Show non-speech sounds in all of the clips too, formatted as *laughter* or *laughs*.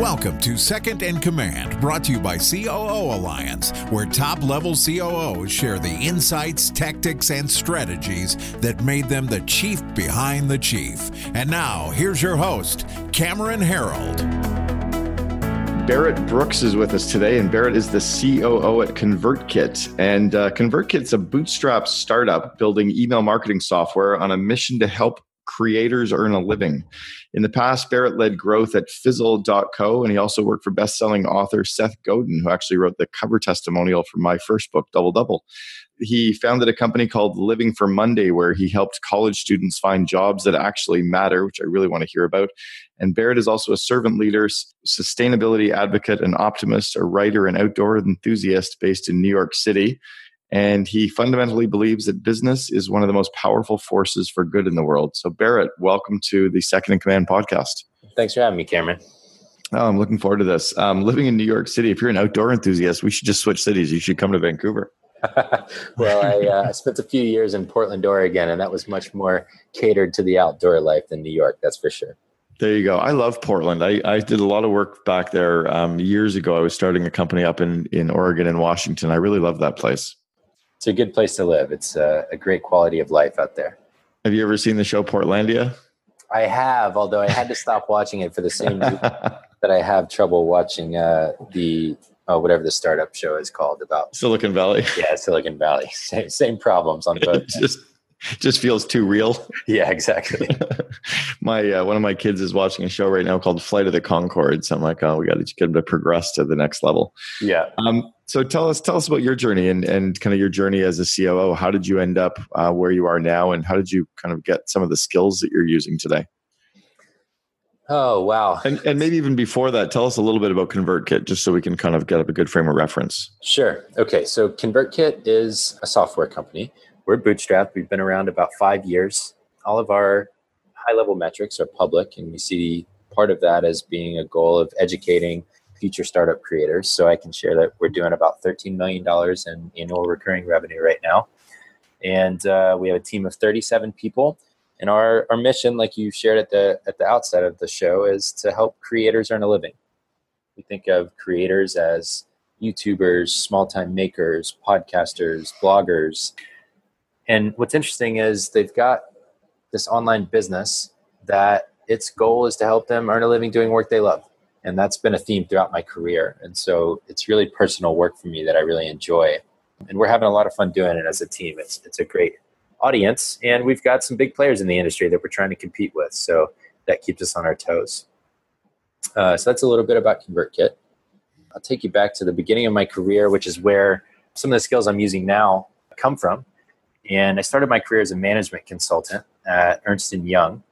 Welcome to Second in Command, brought to you by COO Alliance, where top level COOs share the insights, tactics, and strategies that made them the chief behind the chief. And now, here's your host, Cameron Herold. Barrett Brooks is with us today, and Barrett is the COO at ConvertKit. And uh, ConvertKit's a bootstrap startup building email marketing software on a mission to help creators earn a living. In the past, Barrett led growth at Fizzle.co, and he also worked for best-selling author Seth Godin, who actually wrote the cover testimonial for my first book, Double Double. He founded a company called Living for Monday, where he helped college students find jobs that actually matter, which I really want to hear about. And Barrett is also a servant leader, sustainability advocate, an optimist, a writer, and outdoor enthusiast based in New York City. And he fundamentally believes that business is one of the most powerful forces for good in the world. So, Barrett, welcome to the Second in Command podcast. Thanks for having me, Cameron. Oh, I'm looking forward to this. Um, living in New York City, if you're an outdoor enthusiast, we should just switch cities. You should come to Vancouver. *laughs* well, I, uh, I spent a few years in Portland, Oregon, and that was much more catered to the outdoor life than New York, that's for sure. There you go. I love Portland. I, I did a lot of work back there um, years ago. I was starting a company up in, in Oregon and Washington. I really love that place it's a good place to live. It's a, a great quality of life out there. Have you ever seen the show Portlandia? I have, although I had to stop watching it for the same reason *laughs* that I have trouble watching uh, the oh, whatever the startup show is called about Silicon Valley. *laughs* Yeah, Silicon Valley. *laughs* Same, same problems on both. just just feels too real. Yeah, exactly. my uh, one of my kids is watching a show right now called Flight of the Conchords. I'm like, oh, we got to get him to progress to the next level. Yeah. Um, so tell us tell us about your journey and and kind of your journey as a COO. How did you end up uh, where you are now, and how did you kind of get some of the skills that you're using today? Oh wow! And and maybe even before that, tell us a little bit about ConvertKit, just so we can kind of get up a good frame of reference. Sure. Okay. So ConvertKit is a software company. We're bootstrapped. We've been around about five years. All of our high level metrics are public, and we see part of that as being a goal of educating future startup creators. So I can share that we're doing about $13 million in annual recurring revenue right now. And uh, we have a team of 37 people. And our, our mission, like you shared at the at the outset of the show, is to help creators earn a living. We think of creators as YouTubers, small time makers, podcasters, bloggers. And what's interesting is they've got this online business that its goal is to help them earn a living doing work they love and that's been a theme throughout my career. And so it's really personal work for me that i really enjoy. And we're having a lot of fun doing it as a team. It's, it's a great audience. And we've got some big players in the industry that we're trying to compete with. So that keeps us on our toes. Uh, so that's a little bit about convertkit. I'll take you back to the beginning of my career which is where some of the skills i'm using now come from. And i started my career as a management consultant at ernst & young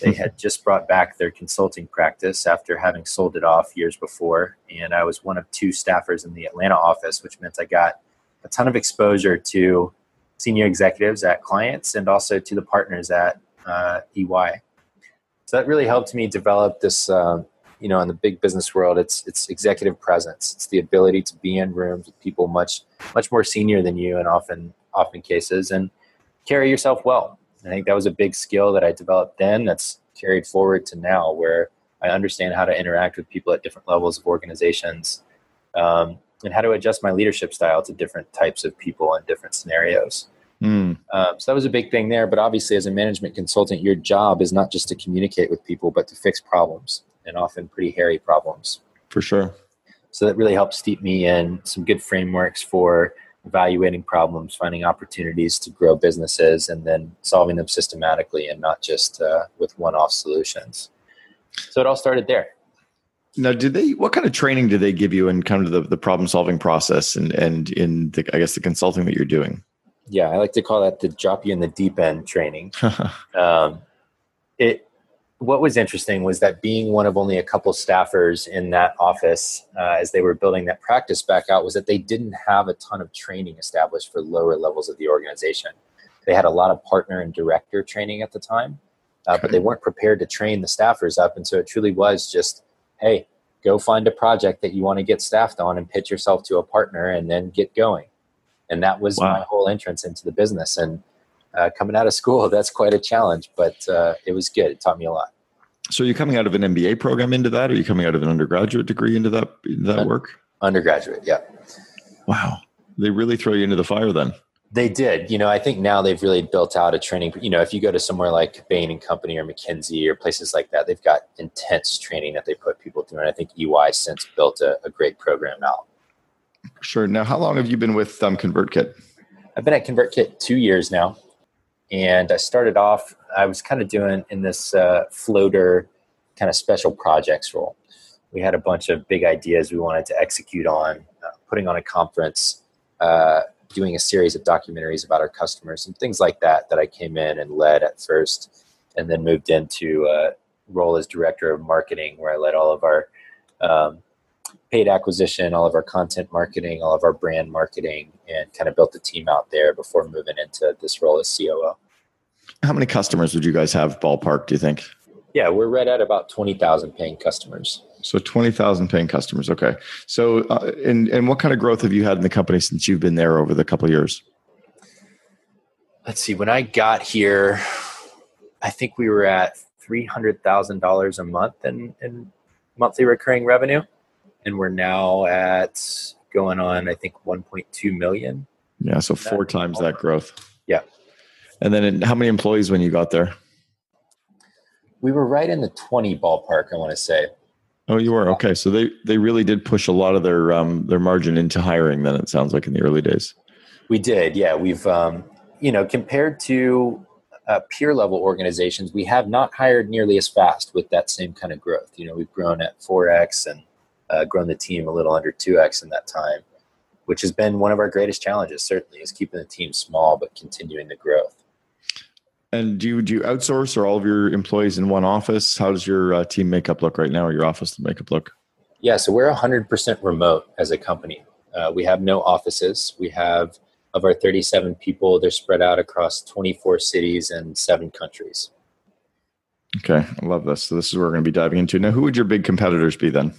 they had *laughs* just brought back their consulting practice after having sold it off years before. And I was one of two staffers in the Atlanta office, which meant I got a ton of exposure to senior executives at clients and also to the partners at uh, EY. So that really helped me develop this. Uh, you know, in the big business world, it's it's executive presence. It's the ability to be in rooms with people much much more senior than you, and often often cases, and carry yourself well. I think that was a big skill that I developed then that's carried forward to now, where I understand how to interact with people at different levels of organizations um, and how to adjust my leadership style to different types of people and different scenarios. Mm. Um, so that was a big thing there. But obviously, as a management consultant, your job is not just to communicate with people, but to fix problems and often pretty hairy problems. For sure. So that really helped steep me in some good frameworks for evaluating problems, finding opportunities to grow businesses, and then solving them systematically and not just uh, with one-off solutions. So it all started there. Now, did they? What kind of training did they give you in kind of the, the problem-solving process and and in the I guess the consulting that you're doing? Yeah, I like to call that the drop you in the deep end training. *laughs* um, it what was interesting was that being one of only a couple staffers in that office uh, as they were building that practice back out was that they didn't have a ton of training established for lower levels of the organization they had a lot of partner and director training at the time uh, okay. but they weren't prepared to train the staffers up and so it truly was just hey go find a project that you want to get staffed on and pitch yourself to a partner and then get going and that was wow. my whole entrance into the business and uh, coming out of school, *laughs* that's quite a challenge, but uh, it was good. It taught me a lot. So are you coming out of an MBA program into that? Or are you coming out of an undergraduate degree into that into that work? Undergraduate, yeah. Wow. They really throw you into the fire then. They did. You know, I think now they've really built out a training. You know, if you go to somewhere like Bain and Company or McKinsey or places like that, they've got intense training that they put people through. And I think EY since built a, a great program out. Sure. Now, how long have you been with um, ConvertKit? I've been at ConvertKit two years now. And I started off, I was kind of doing in this uh, floater kind of special projects role. We had a bunch of big ideas we wanted to execute on, uh, putting on a conference, uh, doing a series of documentaries about our customers and things like that, that I came in and led at first, and then moved into a role as director of marketing, where I led all of our um, paid acquisition, all of our content marketing, all of our brand marketing, and kind of built the team out there before moving into this role as COO. How many customers would you guys have ballpark, do you think? Yeah, we're right at about 20,000 paying customers. So 20,000 paying customers. Okay. So, uh, and, and what kind of growth have you had in the company since you've been there over the couple of years? Let's see. When I got here, I think we were at $300,000 a month in, in monthly recurring revenue and we're now at going on I think 1.2 million. Yeah, so four that times that growth. Yeah. And then how many employees when you got there? We were right in the 20 ballpark, I want to say. Oh, you were okay. So they they really did push a lot of their um, their margin into hiring. Then it sounds like in the early days. We did, yeah. We've um, you know compared to uh, peer level organizations, we have not hired nearly as fast with that same kind of growth. You know, we've grown at four x and uh, grown the team a little under 2x in that time, which has been one of our greatest challenges, certainly, is keeping the team small but continuing the growth. And do you, do you outsource or all of your employees in one office? How does your uh, team makeup look right now or your office makeup look? Yeah, so we're 100% remote as a company. Uh, we have no offices. We have, of our 37 people, they're spread out across 24 cities and seven countries. Okay, I love this. So, this is where we're going to be diving into. Now, who would your big competitors be then?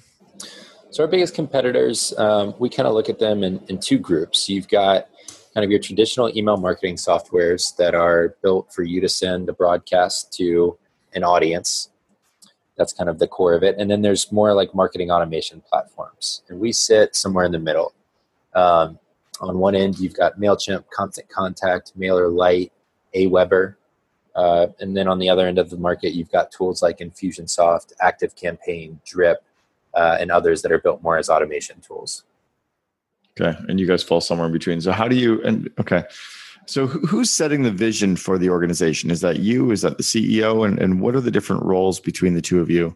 So our biggest competitors, um, we kind of look at them in, in two groups. You've got kind of your traditional email marketing softwares that are built for you to send a broadcast to an audience. That's kind of the core of it. And then there's more like marketing automation platforms. And we sit somewhere in the middle. Um, on one end, you've got MailChimp, Constant Contact, Mailer MailerLite, Aweber. Uh, and then on the other end of the market, you've got tools like Infusionsoft, ActiveCampaign, Drip, uh, and others that are built more as automation tools. Okay, and you guys fall somewhere in between. So how do you? And okay, so who's setting the vision for the organization? Is that you? Is that the CEO? And and what are the different roles between the two of you?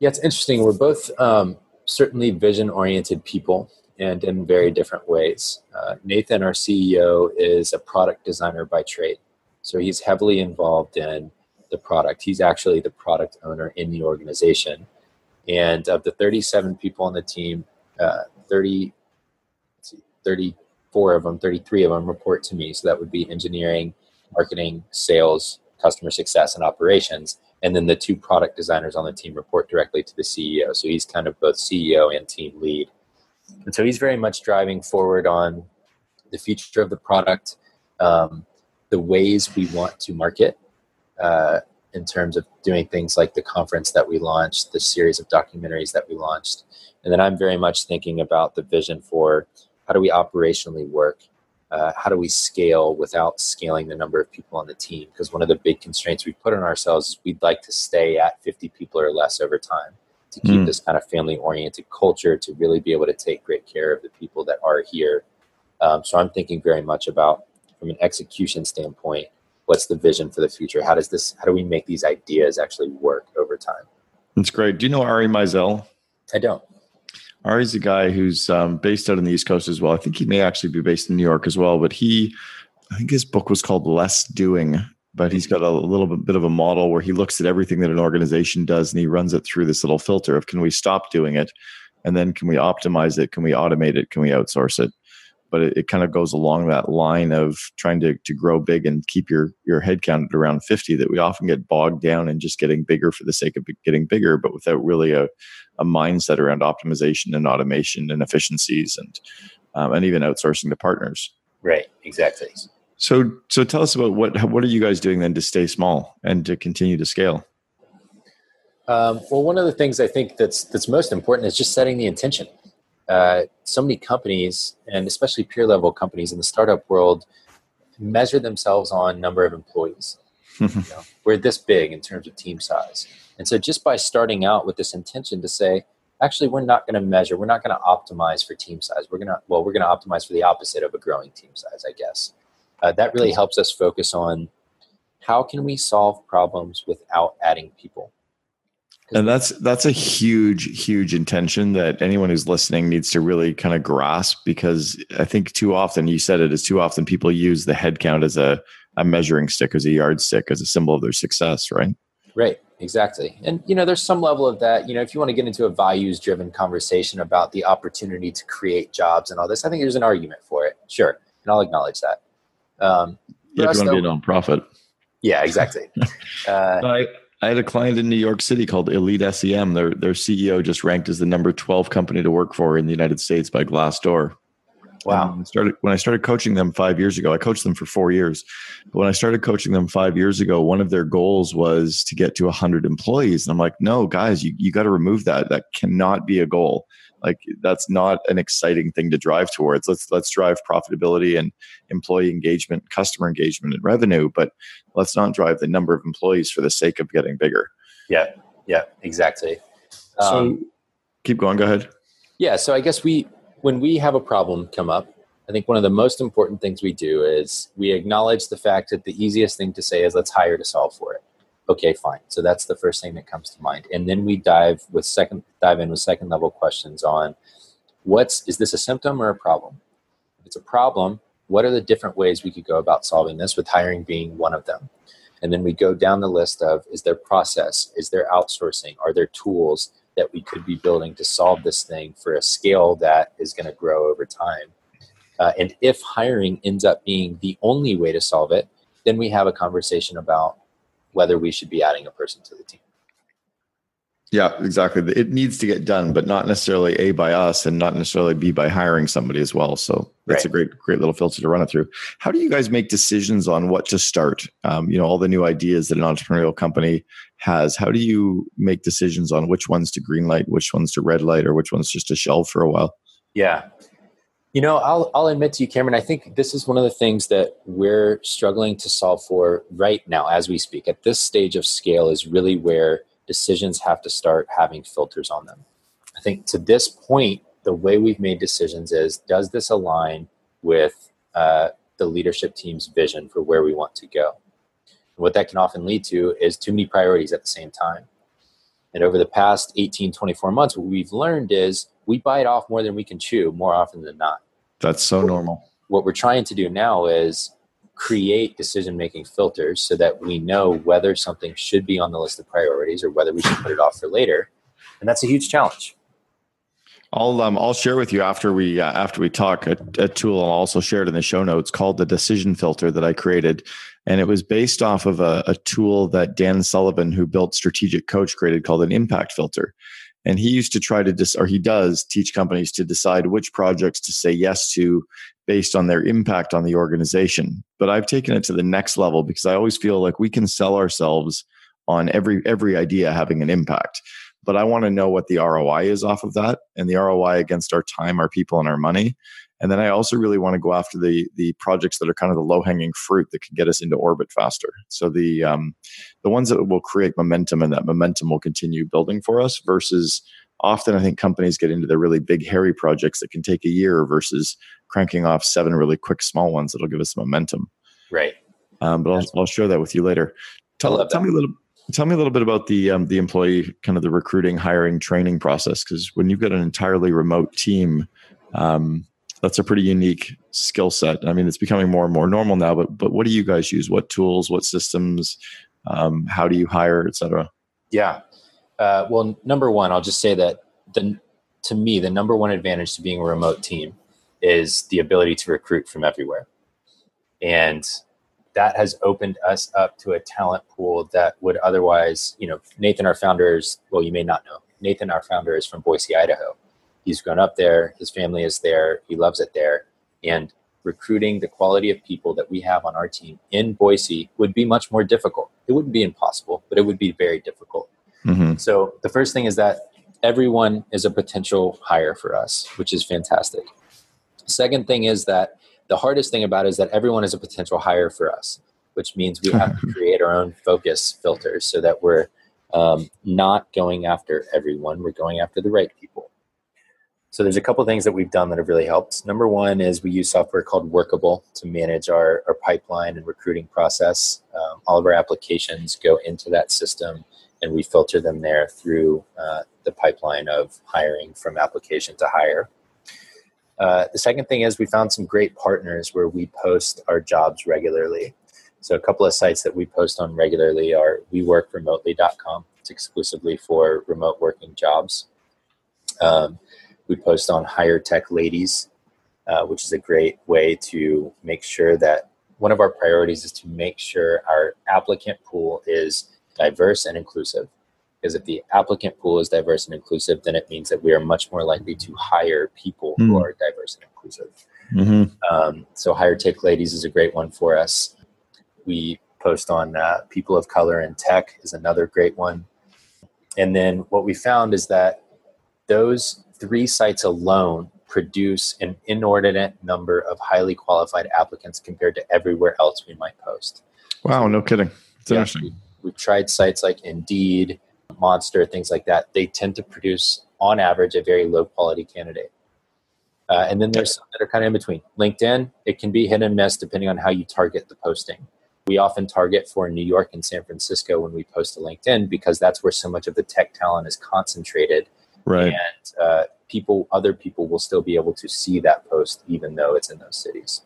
Yeah, it's interesting. We're both um, certainly vision oriented people and in very different ways. Uh, Nathan, our CEO, is a product designer by trade. So he's heavily involved in the product. He's actually the product owner in the organization. And of the 37 people on the team, uh, 30, see, 34 of them, 33 of them report to me. So that would be engineering, marketing, sales, customer success, and operations. And then the two product designers on the team report directly to the CEO. So he's kind of both CEO and team lead. And so he's very much driving forward on the future of the product, um, the ways we want to market, uh, in terms of doing things like the conference that we launched, the series of documentaries that we launched. And then I'm very much thinking about the vision for how do we operationally work? Uh, how do we scale without scaling the number of people on the team? Because one of the big constraints we put on ourselves is we'd like to stay at 50 people or less over time to keep mm. this kind of family oriented culture to really be able to take great care of the people that are here. Um, so I'm thinking very much about, from an execution standpoint, what's the vision for the future? How does this? How do we make these ideas actually work over time? That's great. Do you know Ari Meisel? I don't. Ari's a guy who's um, based out on the East Coast as well. I think he may actually be based in New York as well. But he, I think his book was called Less Doing. But he's got a little bit, bit of a model where he looks at everything that an organization does and he runs it through this little filter of can we stop doing it, and then can we optimize it, can we automate it, can we outsource it but it, it kind of goes along that line of trying to, to grow big and keep your, your head count at around 50 that we often get bogged down in just getting bigger for the sake of getting bigger, but without really a, a mindset around optimization and automation and efficiencies and, um, and even outsourcing to partners. Right. Exactly. So, so tell us about what, what are you guys doing then to stay small and to continue to scale? Um, well, one of the things I think that's that's most important is just setting the intention. Uh, so many companies, and especially peer level companies in the startup world, measure themselves on number of employees. *laughs* you know, we're this big in terms of team size, and so just by starting out with this intention to say, actually, we're not going to measure, we're not going to optimize for team size. We're going to well, we're going to optimize for the opposite of a growing team size, I guess. Uh, that really helps us focus on how can we solve problems without adding people and that's that's a huge huge intention that anyone who's listening needs to really kind of grasp because i think too often you said it is too often people use the head count as a, a measuring stick as a yardstick as a symbol of their success right? Right exactly. And you know there's some level of that you know if you want to get into a values driven conversation about the opportunity to create jobs and all this i think there's an argument for it sure and i'll acknowledge that. Um, yeah, if you want to be a nonprofit. Yeah exactly. *laughs* Uh, I, I had a client in New York City called Elite SEM. Their their CEO just ranked as the number 12 company to work for in the United States by Glassdoor. Wow. when I started when I started coaching them 5 years ago. I coached them for 4 years. But when I started coaching them 5 years ago, one of their goals was to get to 100 employees. And I'm like, "No, guys, you you got to remove that. That cannot be a goal like that's not an exciting thing to drive towards. Let's let's drive profitability and employee engagement customer engagement and revenue but let's not drive the number of employees for the sake of getting bigger. Yeah. Yeah exactly. So um, keep going go ahead. Yeah so i guess we when we have a problem come up i think one of the most important things we do is we acknowledge the fact that the easiest thing to say is let's hire to solve for it okay fine. So that's the first thing that comes to mind. And then we dive with second dive in with second level questions on what's is this a symptom or a problem? If it's a problem what are the different ways we could go about solving this with hiring being one of them? And then we go down the list of is there process? Is there outsourcing? Are there tools that we could be building to solve this thing for a scale that is going to grow over time? Uh, and if hiring ends up being the only way to solve it then we have a conversation about whether we should be adding a person to the team. Yeah, exactly. It needs to get done, but not necessarily A by us and not necessarily B by hiring somebody as well. So that's right. a great, great little filter to run it through. How do you guys make decisions on what to start? Um, you know, all the new ideas that an entrepreneurial company has. How do you make decisions on which ones to green light, which ones to red light, or which ones just to shelve for a while? Yeah, you know, I'll, I'll admit to you, Cameron, I think this is one of the things that we're struggling to solve for right now as we speak. At this stage of scale, is really where decisions have to start having filters on them. I think to this point, the way we've made decisions is does this align with uh, the leadership team's vision for where we want to go? And what that can often lead to is too many priorities at the same time. And over the past 18, 24 months, what we've learned is we bite off more than we can chew more often than not. That's so normal. What we're trying to do now is create decision making filters so that we know whether something should be on the list of priorities or whether we should put it off for later. And that's a huge challenge. I'll um, I'll share with you after we uh, after we talk a, a tool. I'll also share it in the show notes called the decision filter that I created, and it was based off of a, a tool that Dan Sullivan, who built Strategic Coach, created called an impact filter. And he used to try to, dis- or he does teach companies to decide which projects to say yes to based on their impact on the organization. But I've taken it to the next level because I always feel like we can sell ourselves on every every idea having an impact. But I want to know what the ROI is off of that, and the ROI against our time, our people, and our money. And then I also really want to go after the the projects that are kind of the low hanging fruit that can get us into orbit faster. So the um, the ones that will create momentum and that momentum will continue building for us versus often I think companies get into the really big hairy projects that can take a year versus cranking off seven really quick small ones that'll give us momentum. Right. Um, but I'll, I'll share that with you later. Tell, tell me a little tell me a little bit about the um, the employee kind of the recruiting hiring training process because when you've got an entirely remote team um, that's a pretty unique skill set. I mean, it's becoming more and more normal now. But but what do you guys use? What tools? What systems? Um, how do you hire, et cetera? Yeah. Uh, well, number one, I'll just say that the to me the number one advantage to being a remote team is the ability to recruit from everywhere, and that has opened us up to a talent pool that would otherwise, you know, Nathan, our founder is well, you may not know. Nathan, our founder, is from Boise, Idaho He's grown up there. His family is there. He loves it there. And recruiting the quality of people that we have on our team in Boise would be much more difficult. It wouldn't be impossible, but it would be very difficult. Mm-hmm. So the first thing is that everyone is a potential hire for us, which is fantastic. Second thing is that the hardest thing about it is that everyone is a potential hire for us, which means we have to *laughs* create our own focus filters so that we're um, not going after everyone, we're going after the right people. So there's a couple things that we've done that have really helped. Number one is we use software called Workable to manage our, our pipeline and recruiting process. Um, all of our applications go into that system, and we filter them there through uh, the pipeline of hiring from application to hire. Uh, the second thing is we found some great partners where we post our jobs regularly. So a couple of sites that we post on regularly are weworkremotely.com. It's exclusively for remote working jobs. Um, we post on Hire Tech Ladies, uh, which is a great way to make sure that one of our priorities is to make sure our applicant pool is diverse and inclusive. Because if the applicant pool is diverse and inclusive, then it means that we are much more likely to hire people mm. who hmm. are diverse and inclusive. Mm-hmm. Um, so, Hire Tech Ladies is a great one for us. We post on uh, people of color in tech is another great one. And then what we found is that those three sites alone produce an inordinate number of highly qualified applicants compared to everywhere else we might post. Wow, no kidding. It's yeah, interesting. We, we've tried sites like Indeed, Monster, things like that. They tend to produce, on average, a very low quality candidate. Uh, and then there's some that are kind of in between. LinkedIn, it can be hit and miss depending on how you target the posting. We often target for New York and San Francisco when we post to LinkedIn because that's where so much of the tech talent is concentrated right. And uh, people other people will still be able to see that post even though it's in those cities.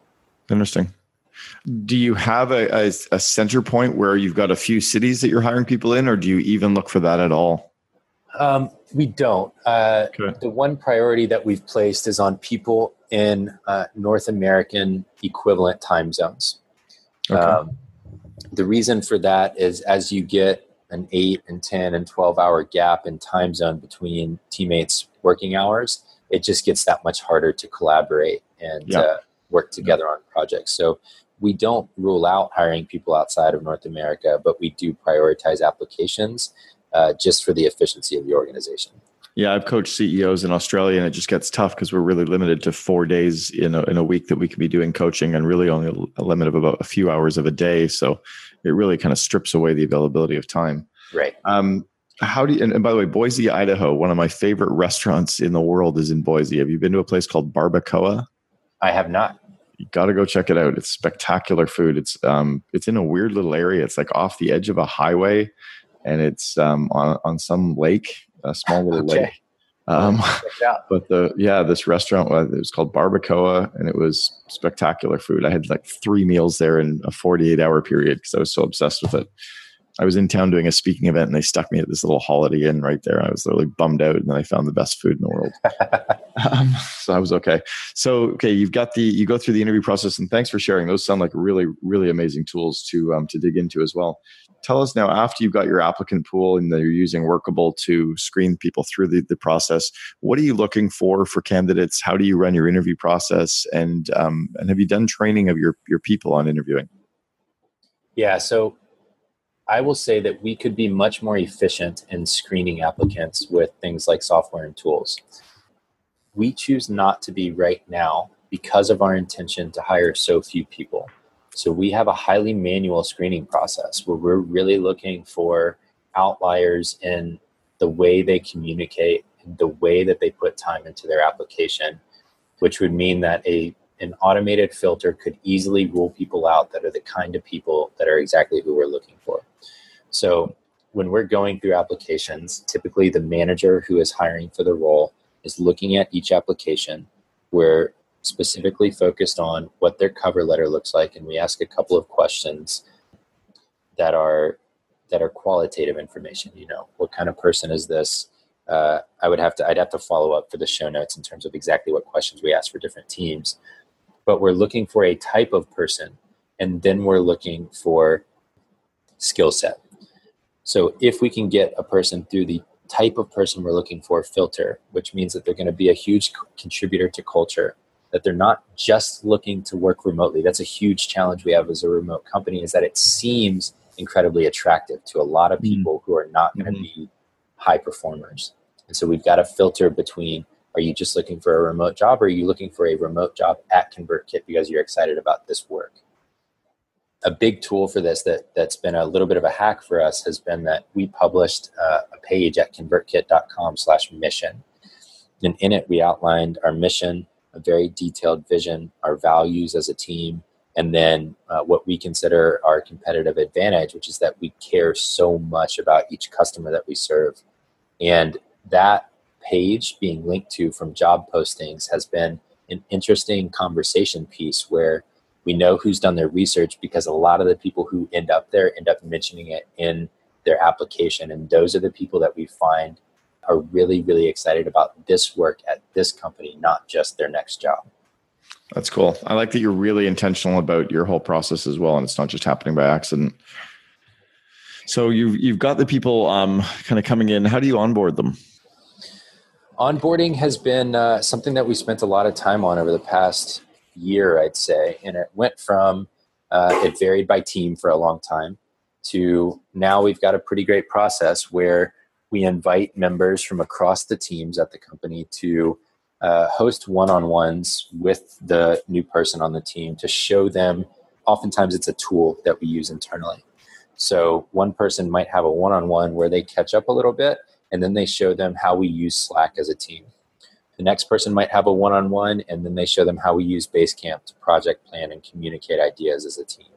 Interesting. Do you have a, a, a, center point where you've got a few cities that you're hiring people in or do you even look for that at all? Um, we don't. Uh, okay. the one priority that we've placed is on people in uh, north american equivalent time zones. Okay. um, the reason for that is as you get an 8 and 10 and 12 hour gap in time zone between teammates working hours it just gets that much harder to collaborate and yeah. uh, work together yeah. on projects so we don't rule out hiring people outside of north america but we do prioritize applications uh, just for the efficiency of the organization yeah, I've coached CEOs in Australia, and it just gets tough because we're really limited to four days in a, in a week that we can be doing coaching, and really only a limit of about a few hours of a day. So it really kind of strips away the availability of time. Right. Um, how do you, and, and, by the way, Boise, Idaho, one of my favorite restaurants in the world is in Boise. Have you been to a place called Barbacoa? I have not. You got to go check it out. It's spectacular food. It's um, it's in a weird little area. It's like off the edge of a highway, and it's um, on on some lake, a small little okay. lake. Um, *laughs* but the yeah, this restaurant was it was called Barbacoa, and it was spectacular food. I had like three meals there in a 48 hour period because I was so obsessed with it. I was in town doing a speaking event and they stuck me at this little Holiday Inn right there. I was literally bummed out, and then I found the best food in the world. *laughs* um, so I was okay. So okay, you've got the you go through the interview process, and thanks for sharing. Those sound like really really amazing tools to um, to dig into as well. Tell us now after you've got your applicant pool and you're using Workable to screen people through the, the process. What are you looking for for candidates? How do you run your interview process? And um, and have you done training of your your people on interviewing? Yeah, so I will say that we could be much more efficient in screening applicants with things like software and tools. We choose not to be right now because of our intention to hire so few people. So we have a highly manual screening process where we're really looking for outliers in the way they communicate, the way that they put time into their application, which would mean that a an automated filter could easily rule people out that are the kind of people that are exactly who we're looking for. So when we're going through applications, typically the manager who is hiring for the role is looking at each application. We're specifically focused on what their cover letter looks like, and we ask a couple of questions that are that are qualitative information. You know, what kind of person is this? Uh, I would have to I'd have to follow up for the show notes in terms of exactly what questions we ask for different teams. But we're looking for a type of person, and then we're looking for skill set. So if we can get a person through the type of person we're looking for filter, which means that they're going to be a huge contributor to culture, that they're not just looking to work remotely. That's a huge challenge we have as a remote company is that it seems incredibly attractive to a lot of mm-hmm. people mm-hmm. who are not going to mm-hmm. be high performers. And so we've got to filter between are you just looking for a remote job or are you looking for a remote job at ConvertKit because you're excited about this work? A big tool for this that, that's been a little bit of a hack for us has been that we published uh, a page at convertkit.com slash mission. And in it, we outlined our mission, a very detailed vision, our values as a team, and then uh, what we consider our competitive advantage, which is that we care so much about each customer that we serve. And that page being linked to from job postings has been an interesting conversation piece where we know who's done their research because a lot of the people who end up there end up mentioning it in their application. And those are the people that we find are really, really excited about this work at this company, not just their next job. That's cool. I like that you're really intentional about your whole process as well, and it's not just happening by accident. So you've you've got the people um, kind of coming in. How do you onboard them? onboarding has been uh, something that we spent a lot of time on over the past year, I'd say. And it went from, uh, it varied by team for a long time, to now we've got a pretty great process where we invite members from across the teams at the company to uh, host one on ones with the new person on the team to show them. Oftentimes, it's a tool that we use internally. So, one person might have a one on one where they catch up a little bit and then they show them how we use Slack as a team. The next person might have a one on one, and then they show them how we use Basecamp to project plan and communicate ideas as a team.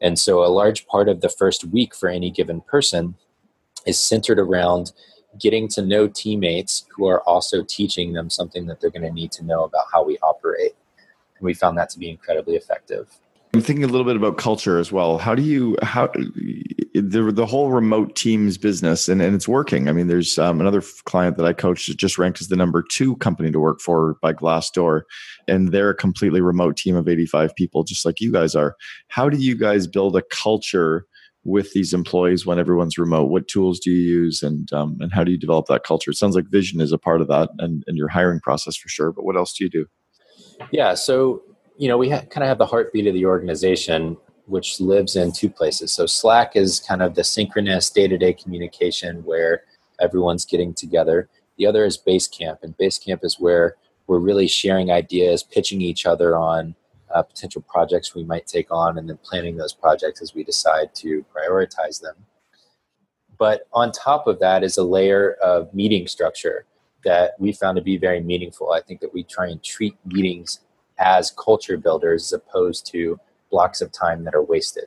And so, a large part of the first week for any given person is centered around getting to know teammates who are also teaching them something that they're going to need to know about how we operate. And we found that to be incredibly effective. I'm thinking a little bit about culture as well. How do you how the the whole remote teams business and, and it's working. I mean, there's um, another client that I coached that just ranked as the number two company to work for by Glassdoor, and they're a completely remote team of 85 people, just like you guys are. How do you guys build a culture with these employees when everyone's remote? What tools do you use, and um, and how do you develop that culture? It sounds like vision is a part of that, and, and your hiring process for sure. But what else do you do? Yeah, so you know, we ha- kind of have the heartbeat of the organization, which lives in two places. So Slack is kind of the synchronous day-to-day communication where everyone's getting together. The other is Basecamp, and Basecamp is where we're really sharing ideas, pitching each other on uh, potential projects we might take on, and then planning those projects as we decide to prioritize them. But on top of that is a layer of meeting structure that we found to be very meaningful. I think that we try and treat meetings as culture builders as opposed to blocks of time that are wasted.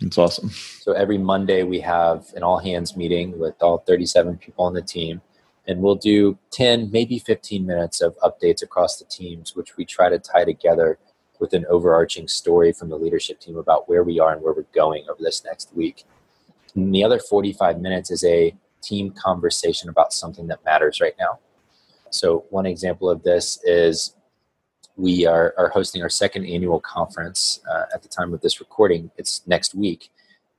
That's awesome. So every Monday we have an all hands meeting with all 37 people on the team and we'll do 10 maybe 15 minutes of updates across the teams which we try to tie together with an overarching story from the leadership team about where we are and where we're going over this next week. And the other 45 minutes is a team conversation about something that matters right now. So one example of this is we are, are hosting our second annual conference uh, at the time of this recording. It's next week.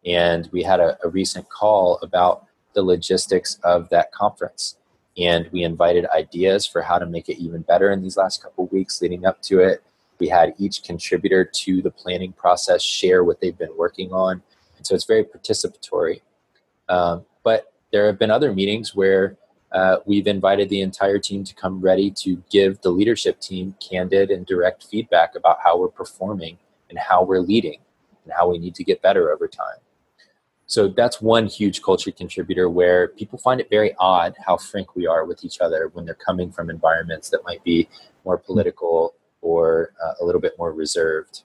And we had a, a recent call about the logistics of that conference. And we invited ideas for how to make it even better in these last couple weeks leading up to it. We had each contributor to the planning process share what they've been working on. And so it's very participatory. Um, but there have been other meetings where uh, we've invited the entire team to come ready to give the leadership team candid and direct feedback about how we're performing and how we're leading and how we need to get better over time. So that's one huge culture contributor where people find it very odd how frank we are with each other when they're coming from environments that might be more political or uh, a little bit more reserved.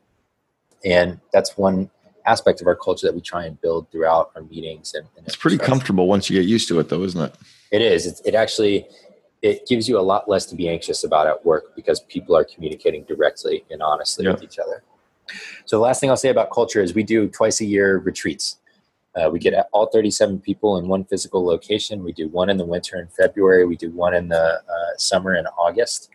And that's one aspect of our culture that we try and build throughout our meetings. And, and it's pretty comfortable once you get used to it, though, isn't it? It is. It, it actually it gives you a lot less to be anxious about at work because people are communicating directly and honestly with each other. So the last thing I'll say about culture is we do twice a year retreats. Uh, we get all 37 people in one physical location. We do one in the winter in February. We do one in the uh, summer in August.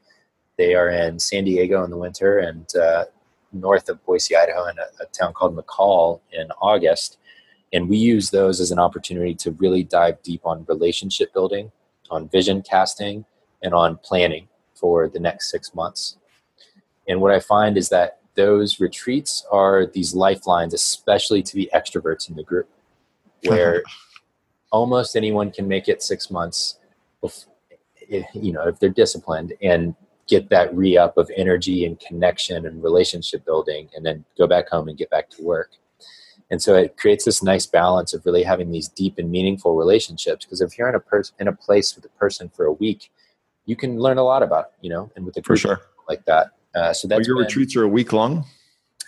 They are in San Diego in the winter and uh, north of Boise, Idaho, in a, a town called McCall in August. And we use those as an opportunity to really dive deep on relationship building, on vision casting, and on planning for the next six months. And what I find is that those retreats are these lifelines, especially to the extroverts in the group, where *laughs* almost anyone can make it six months, if, you know, if they're disciplined and get that re up of energy and connection and relationship building, and then go back home and get back to work. And so it creates this nice balance of really having these deep and meaningful relationships. Because if you're in a person in a place with a person for a week, you can learn a lot about you know, and with a group sure. like that. Uh, so that's well, your been, retreats are a week long.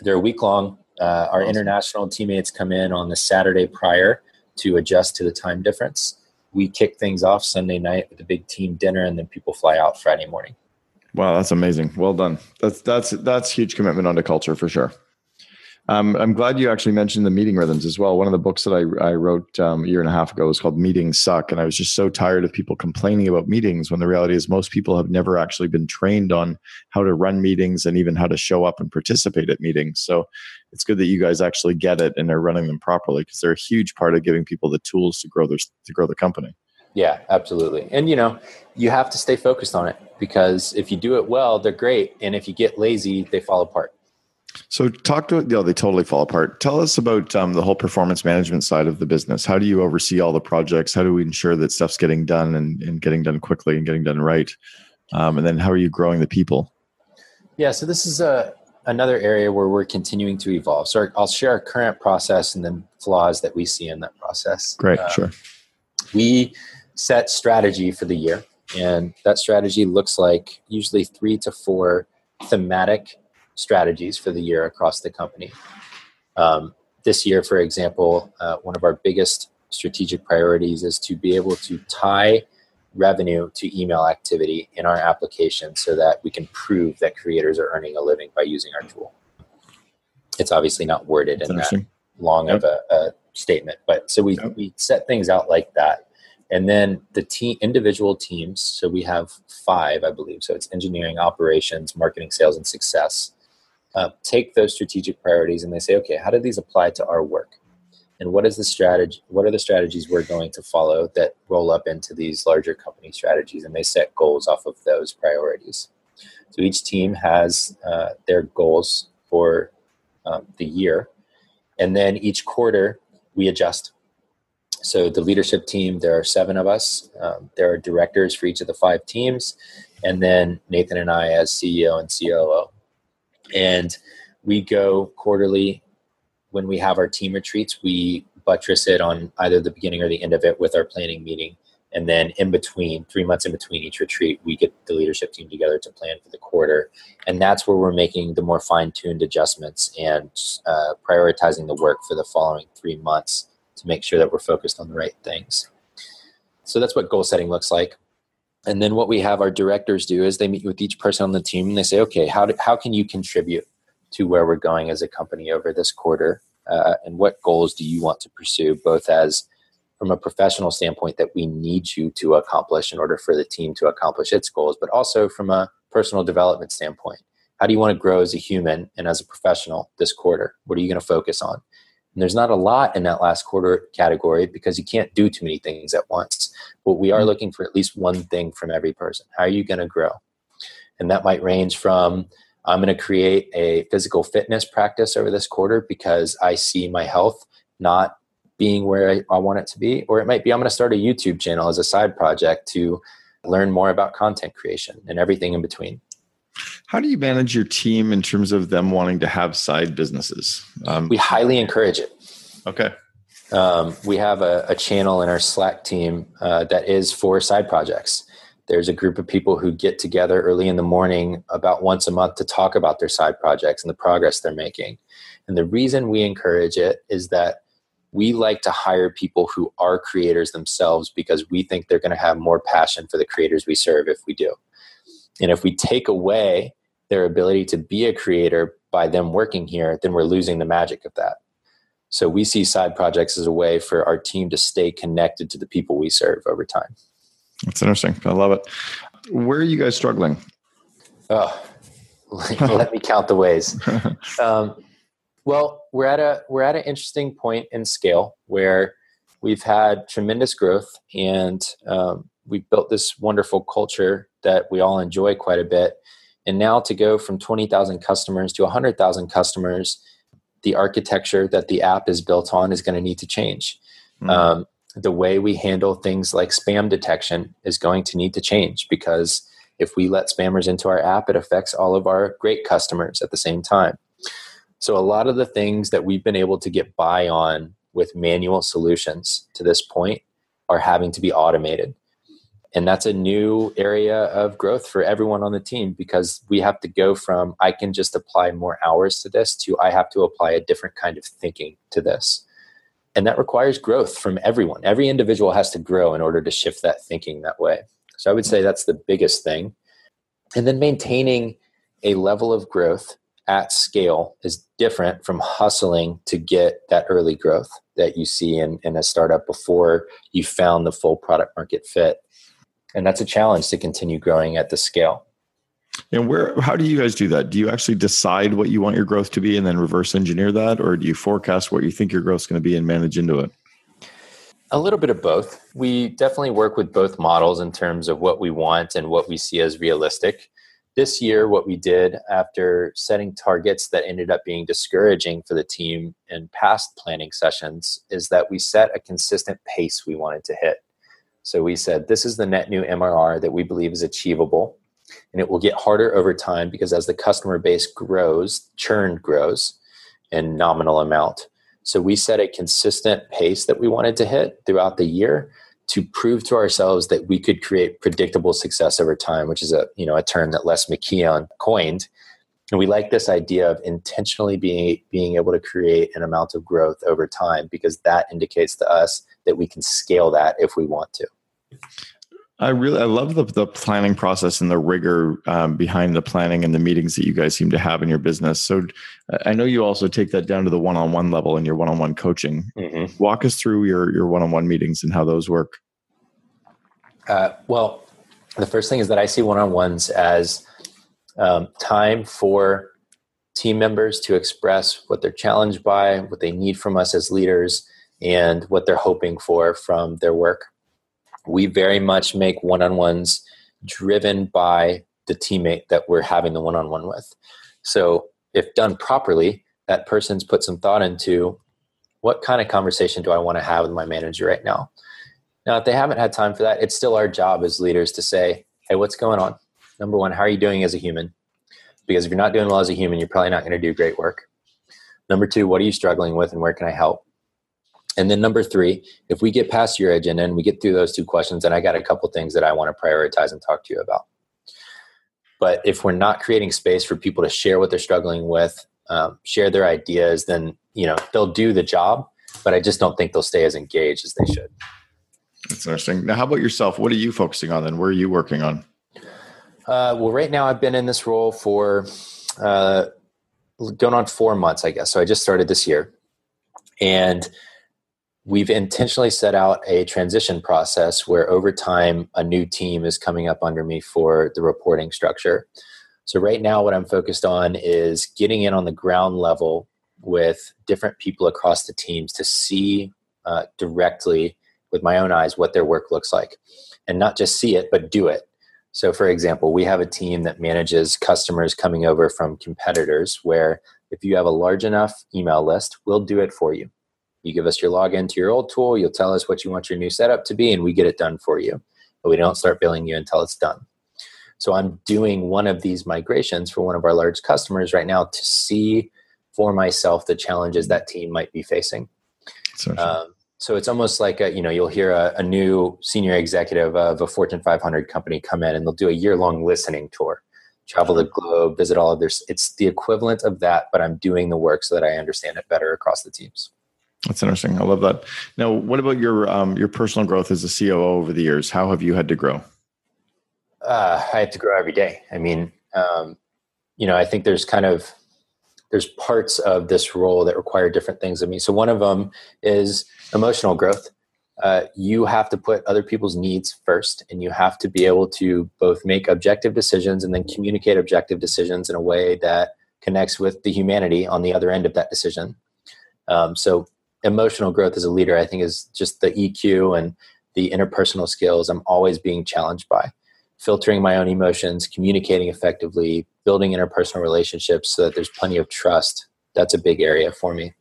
They're a week long. Uh, our awesome. international teammates come in on the Saturday prior to adjust to the time difference. We kick things off Sunday night with a big team dinner, and then people fly out Friday morning. Wow, that's amazing. Well done. That's that's that's huge commitment onto culture for sure. Um, I'm glad you actually mentioned the meeting rhythms as well. One of the books that I, I wrote um, a year and a half ago was called Meetings Suck. And I was just so tired of people complaining about meetings when the reality is most people have never actually been trained on how to run meetings and even how to show up and participate at meetings. So it's good that you guys actually get it and are running them properly because they're a huge part of giving people the tools to grow their, to grow the company. Yeah, absolutely. And you know, you have to stay focused on it because if you do it well, they're great. And if you get lazy, they fall apart. So talk to it. You know, they totally fall apart. Tell us about um, the whole performance management side of the business. How do you oversee all the projects? How do we ensure that stuff's getting done and, and getting done quickly and getting done right? Um, and then how are you growing the people? Yeah, so this is a another area where we're continuing to evolve. So I'll share our current process and then flaws that we see in that process. Great, uh, sure. We set strategy for the year, and that strategy looks like usually three to four thematic strategies for the year across the company. Um, this year, for example, uh, one of our biggest strategic priorities is to be able to tie revenue to email activity in our application so that we can prove that creators are earning a living by using our tool. It's obviously not worded That's in that long yep. of a, a, statement, but so we, yep. we set things out like that. And then the team, individual teams. So we have five, I believe. So it's engineering, operations, marketing, sales, and success uh, take those strategic priorities and they say, okay, how do these apply to our work? And what is the strategy? What are the strategies we're going to follow that roll up into these larger company strategies? And they set goals off of those priorities. So each team has uh, their goals for um, the year, and then each quarter we adjust. So the leadership team, there are seven of us. Um, there are directors for each of the five teams, and then Nathan and I as CEO and COO and we go quarterly. When we have our team retreats we buttress it on either the beginning or the end of it with our planning meeting. And then in between three months in between each retreat we get the leadership team together to plan for the quarter. And that's where we're making the more fine-tuned adjustments and uh, prioritizing the work for the following three months to make sure that we're focused on the right things. So that's what goal setting looks like. And then what we have our directors do is they meet with each person on the team and they say okay how, do, how can you contribute to where we're going as a company over this quarter? Uh, and what goals do you want to pursue both as from a professional standpoint that we need you to accomplish in order for the team to accomplish its goals but also from a personal development standpoint? How do you want to grow as a human and as a professional this quarter? What are you going to focus on and there's not a lot in that last quarter category because you can't do too many things at once. But we are mm-hmm. looking for at least one thing from every person. How are you going to grow? And that might range from I'm going to create a physical fitness practice over this quarter because I see my health not being where I, I want it to be. Or it might be I'm going to start a YouTube channel as a side project to learn more about content creation and everything in between. How do you manage your team in terms of them wanting to have side businesses? Um, we highly encourage it. Okay. Um, we have a, a, channel in our Slack team uh, that is for side projects. There's a group of people who get together early in the morning about once a month to talk about their side projects and the progress they're making. And the reason we encourage it is that we like to hire people who are creators themselves because we think they're going to have more passion for the creators we serve if we do. And if we take away their ability to be a creator by them working here, then we're losing the magic of that. So we see side projects as a way for our team to stay connected to the people we serve over time. That's interesting. I love it. Where are you guys struggling? Oh, *laughs* let me count the ways. *laughs* Um, well, we're at a we're at an interesting point in scale where we've had tremendous growth and um, we've built this wonderful culture that we all enjoy quite a bit. And now to go from 20,000 customers to 100,000 customers, the architecture that the app is built on is going to need to change. Mm. Um, the way we handle things like spam detection is going to need to change because if we let spammers into our app, it affects all of our great customers at the same time. So, a lot of the things that we've been able to get by on with manual solutions to this point are having to be automated. And that's a new area of growth for everyone on the team because we have to go from I can just apply more hours to this to I have to apply a different kind of thinking to this. And that requires growth from everyone. Every individual has to grow in order to shift that thinking that way. So I would say that's the biggest thing. And then maintaining a level of growth at scale is different from hustling to get that early growth that you see in, in a startup before you found the full product market fit. And that's a challenge to continue growing at the scale. And where how do you guys do that? Do you actually decide what you want your growth to be and then reverse engineer that or do you forecast what you think your growth is going to be and manage into it? A little bit of both. We definitely work with both models in terms of what we want and what we see as realistic. This year, what we did after setting targets that ended up being discouraging for the team in past planning sessions is that we set a consistent pace we wanted to hit. So we said, this is the net new MRR that we believe is achievable and it will get harder over time because as the customer base grows, churn grows in nominal amount. So we set a consistent pace that we wanted to hit throughout the year to prove to ourselves that we could create predictable success over time, which is a you know a term that Les McKeown coined. And we like this idea of intentionally being being able to create an amount of growth over time because that indicates to us that we can scale that if we want to. I really I love the the planning process and the rigor um, behind the planning and the meetings that you guys seem to have in your business. So I know you also take that down to the one on one level in your one on one coaching. Mm-hmm. Walk us through your your one on one meetings and how those work. Uh, well, the first thing is that I see one on ones as um, time for team members to express what they're challenged by, what they need from us as leaders, and what they're hoping for from their work. We very much make one-on-ones driven by the teammate that we're having the one-on-one with. So if done properly that person's put some thought into what kind of conversation do i want to have with my manager right now? Now if they haven't had time for that it's still our job as leaders to say hey what's going on number one how are you doing as a human because if you're not doing well as a human you're probably not going to do great work number two what are you struggling with and where can i help and then number three, if we get past your agenda and we get through those two questions, then I got a couple things that I want to prioritize and talk to you about. But if we're not creating space for people to share what they're struggling with, um, share their ideas, then you know they'll do the job. But I just don't think they'll stay as engaged as they should. That's interesting. Now, how about yourself? What are you focusing on then? Where are you working on? Uh, well, right now I've been in this role for uh, going on four months, I guess. So I just started this year, and we've intentionally set out a transition process where over time a new team is coming up under me for the reporting structure. So, right now, what I'm focused on is getting in on the ground level with different people across the teams to see uh, directly with my own eyes what their work looks like and not just see it, but do it. So, for example, we have a team that manages customers coming over from competitors where if you have a large enough email list, we'll do it for you you give us your login to your old tool, you'll tell us what you want your new setup to be, and we get it done for you. But we don't start billing you until it's done. So I'm doing one of these migrations for one of our large customers right now to see for myself the challenges that team might be facing. Um, so it's almost like a, you know you'll hear a, a, new senior executive of a Fortune 500 company come in and they'll do a year long listening tour, travel the globe, visit all of their. It's the equivalent of that, but I'm doing the work so that I understand it better across the teams. That's interesting. I love that. Now, what about your um, your personal growth as a COO over the years? How have you had to grow? Uh, I have to grow every day. I mean, um, you know, I think there's kind of there's parts of this role that require different things of me. So one of them is emotional growth. Uh, you have to put other people's needs first, and you have to be able to both make objective decisions and then communicate objective decisions in a way that connects with the humanity on the other end of that decision. Um, so emotional growth as a leader, I think, is just the EQ and the interpersonal skills I'm always being challenged by. Filtering my own emotions, communicating effectively, building interpersonal relationships so that there's plenty of trust. That's a big area for me.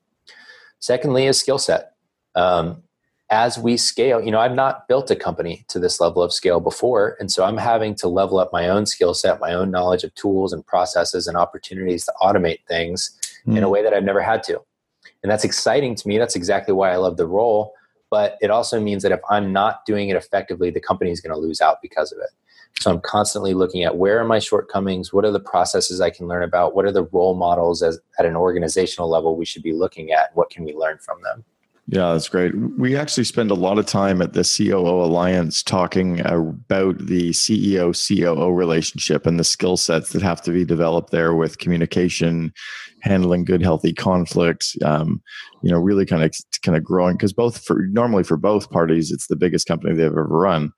Secondly, is skill set. Um, as we scale, you know, I've not built a company to this level of scale before. And so I'm having to level up my own skill set, my own knowledge of tools and processes and opportunities to automate things mm. in a hmm. way that I've never had to. And that's exciting to me. That's exactly why I love the role. But it also means that if I'm not doing it effectively, the company is going to lose out because of it. So I'm constantly looking at where are my shortcomings? What are the processes I can learn about? What are the role models as, at an organizational level we should be looking at? What can we learn from them? Yeah, that's great. We actually spend a lot of time at the COO Alliance talking about the CEO COO relationship and the skill sets that have to be developed there with communication, handling good, healthy conflicts. Um, you know, really kind of kind of growing because both for normally for both parties, it's the biggest company they've ever run.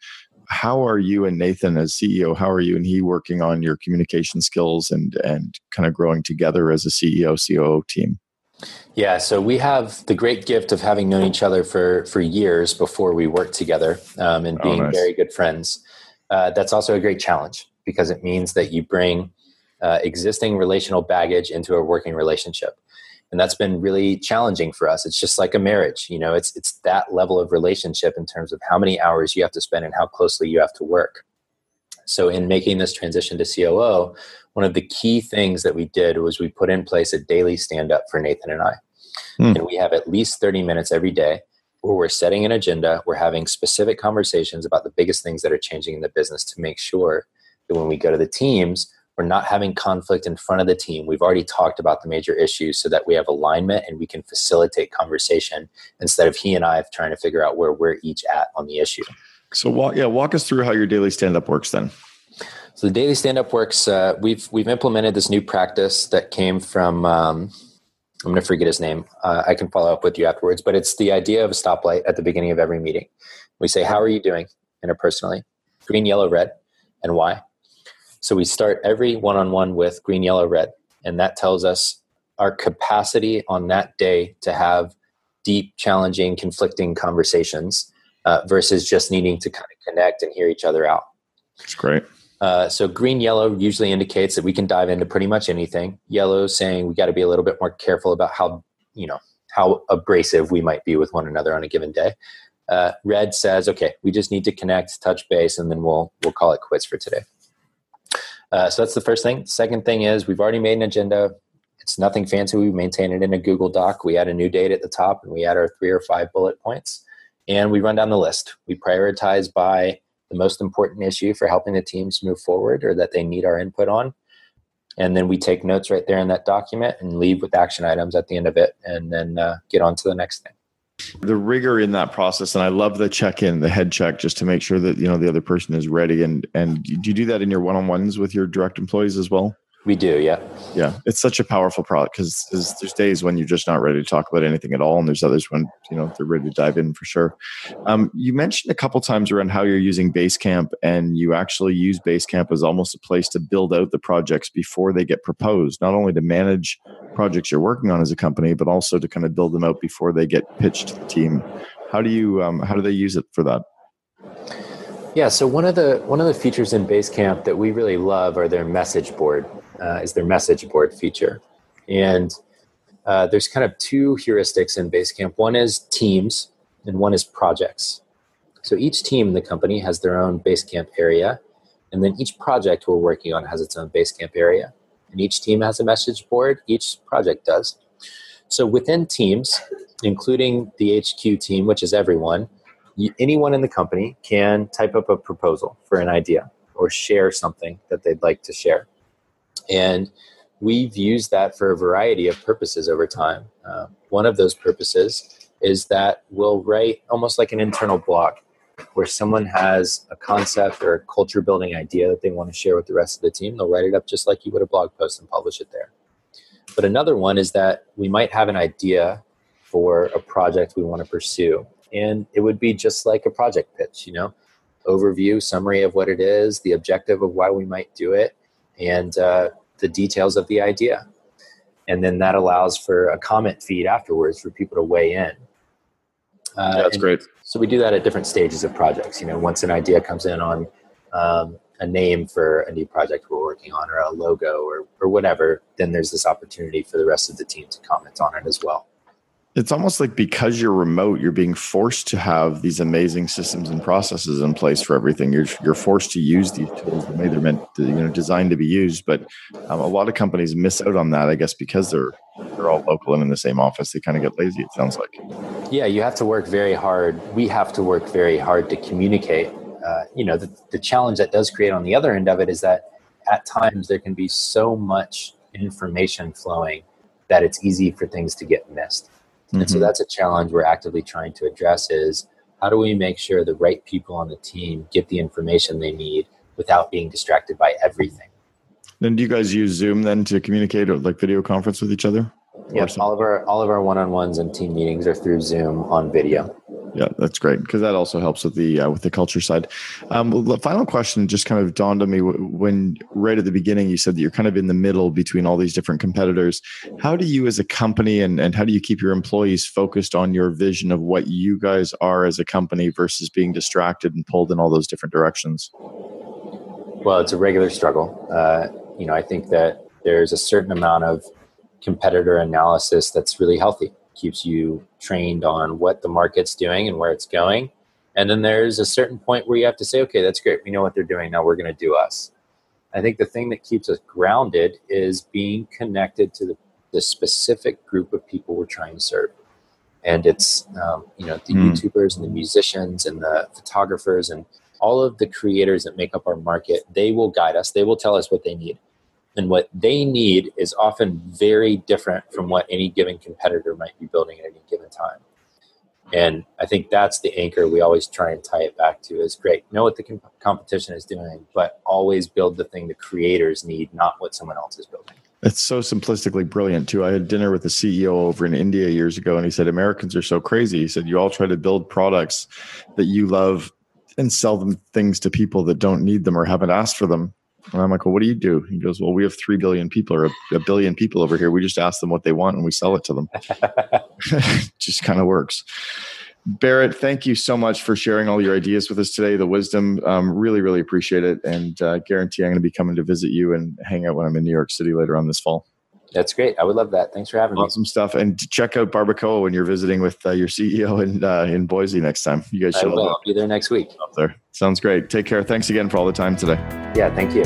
How are you and Nathan as CEO? How are you and he working on your communication skills and and kind of growing together as a CEO COO team? Yeah, so we have the great gift of having known each other for for years before we worked together um, and oh, being oh, nice. very good friends. Uh, that's also a great challenge because it means that you bring uh, existing relational baggage into a working relationship, and that's been really challenging for us. It's just like a marriage, you know. It's it's that level of relationship in terms of how many hours you have to spend and how closely you have to work. So, in making this transition to COO, one of the key things that we did was we put in place a daily stand up for Nathan and I. Mm. And we have at least 30 minutes every day where we're setting an agenda, we're having specific conversations about the biggest things that are changing in the business to make sure that when we go to the teams, we're not having conflict in front of the team. We've already talked about the major issues so that we have alignment and we can facilitate conversation instead of he and I trying to figure out where we're each at on the issue. So walk yeah, walk us through how your daily stand up works then. So the daily stand up works. Uh, we've we've implemented this new practice that came from. Um, I'm going to forget his name. Uh, I can follow up with you afterwards. But it's the idea of a stoplight at the beginning of every meeting. We say, "How are you doing?" interpersonally, green, yellow, red, and why. So we start every one-on-one with green, yellow, red, and that tells us our capacity on that day to have deep, challenging, conflicting conversations uh, versus just needing to kind of connect and hear each other out. That's great. Uh, so green yellow usually indicates that we can dive into pretty much anything. Yellow saying we got to be a little bit more careful about how you know how abrasive we might be with one another on a given day. Uh, red says okay, we just need to connect, touch base, and then we'll we'll call it quits for today. Uh, so that's the first thing. Second thing is we've already made an agenda. It's nothing fancy. We maintain it in a Google Doc. We add a new date at the top, and we add our three or five bullet points, and we run down the list. We prioritize by the most important issue for helping the teams move forward or that they need our input on. And then we take notes right there in that document and leave with action items at the end of it and then uh, get on to the next thing. The rigor in that process, and I love the check-in, the head check, just to make sure that you know the other person is ready. And and do you do that in your one-on-ones with your direct employees as well? We do, yeah. Yeah, it's such a powerful product because there's days when you're just not ready to talk about anything at all, and there's others when you know they're ready to dive in for sure. Um, you mentioned a couple times around how you're using Basecamp, and you actually use Basecamp as almost a place to build out the projects before they get proposed, not only to manage projects you're working on as a company, but also to kind of build them out before they get pitched to the team. How do you um, how do they use it for that? Yeah, so one of the one of the features in Basecamp that we really love are their message board uh, is their message board feature. And uh, there's kind of two heuristics in Basecamp. One is teams, and one is projects. So each team in the company has their own Basecamp area, and then each project we're working on has its own Basecamp area. And each team has a message board, each project does. So within teams, including the HQ team, which is everyone, anyone in the company can type up a proposal for an idea or share something that they'd like to share. And we've used that for a variety of purposes over time. Uh, one of those purposes is that we'll write almost like an internal blog where someone has a concept or a culture building idea that they want to share with the rest of the team. They'll write it up just like you would a blog post and publish it there. But another one is that we might have an idea for a project we want to pursue. And it would be just like a project pitch, you know, overview, summary of what it is, the objective of why we might do it, and uh, the details of the idea. And then that allows for a comment feed afterwards for people to weigh in. Uh, That's great. So we do that at different stages of projects. You know, once an idea comes in on um, a name for a new project we're working on, or a logo, or or whatever, then there's this opportunity for the rest of the team to comment on it as well. It's almost like because you're remote, you're being forced to have these amazing systems and processes in place for everything. You're you're forced to use these tools the way they're meant to, you know, designed to be used. But um, a lot of companies miss out on that, I guess, because they're they're all local and in the same office. They kind of get lazy. It sounds like. Yeah, you have to work very hard. We have to work very hard to communicate. Uh, you know, the, the challenge that does create on the other end of it is that at times there can be so much information flowing that it's easy for things to get missed Mm-hmm. And so mm-hmm. that's a challenge we're actively trying to address is how do we make sure the right people on the team get the information they need without being distracted by everything? Then do you guys use Zoom then to communicate or like video conference with each other? Yeah, all of our all of our one-on-ones and team meetings are through Zoom on video. Yeah, that's great because that also helps with the uh, with the culture side. Um, the final question just kind of dawned on me when right at the beginning you said that you're kind of in the middle between all these different competitors. How do you, as a company, and and how do you keep your employees focused on your vision of what you guys are as a company versus being distracted and pulled in all those different directions? Well, it's a regular struggle. Uh, you know, I think that there's a certain amount of competitor analysis that's really healthy keeps you trained on what the market's doing and where it's going. And then there's a certain point where you have to say, okay, that's great. We know what they're doing. Now we're going to do us. I think the thing that keeps us grounded is being connected to the, the specific group of people we're trying to serve. And it's, um, you know, the mm. YouTubers and the musicians and the photographers and all of the creators that make up our market. They will guide us, they will tell us what they need and what they need is often very different from what any given competitor might be building at any given time. And I think that's the anchor we always try and tie it back to is great, know what the comp- competition is doing, but always build the thing the creators need, not what someone else is building. It's so simplistically brilliant too. I had dinner with a CEO over in India years ago, and he said Americans are so crazy. He said you all try to build products that you love and sell them things to people that don't need them or haven't asked for them. And I'm like, well, what do you do? He goes, well, we have 3 billion people or a, a billion people over here. We just ask them what they want and we sell it to them. *laughs* *laughs* just kind of works. Barrett, thank you so much for sharing all your ideas with us today, the wisdom. Um, really, really appreciate it. And uh, guarantee I'm going to be coming to visit you and hang out when I'm in New York City later on this fall. That's great. I would love that. Thanks for having awesome me. Awesome stuff. And check out Barbacoa when you're visiting with uh, your CEO in uh, in Boise next time. You guys should. I will. I'll be there next week. Up there. Sounds great. Take care. Thanks again for all the time today. Yeah. Thank you.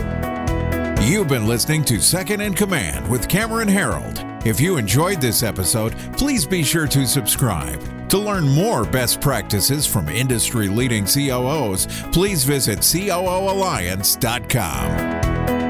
You've been listening to Second in Command with Cameron Herold. If you enjoyed this episode, please be sure to subscribe. To learn more best practices from industry leading COOs, please visit COOalliance.com.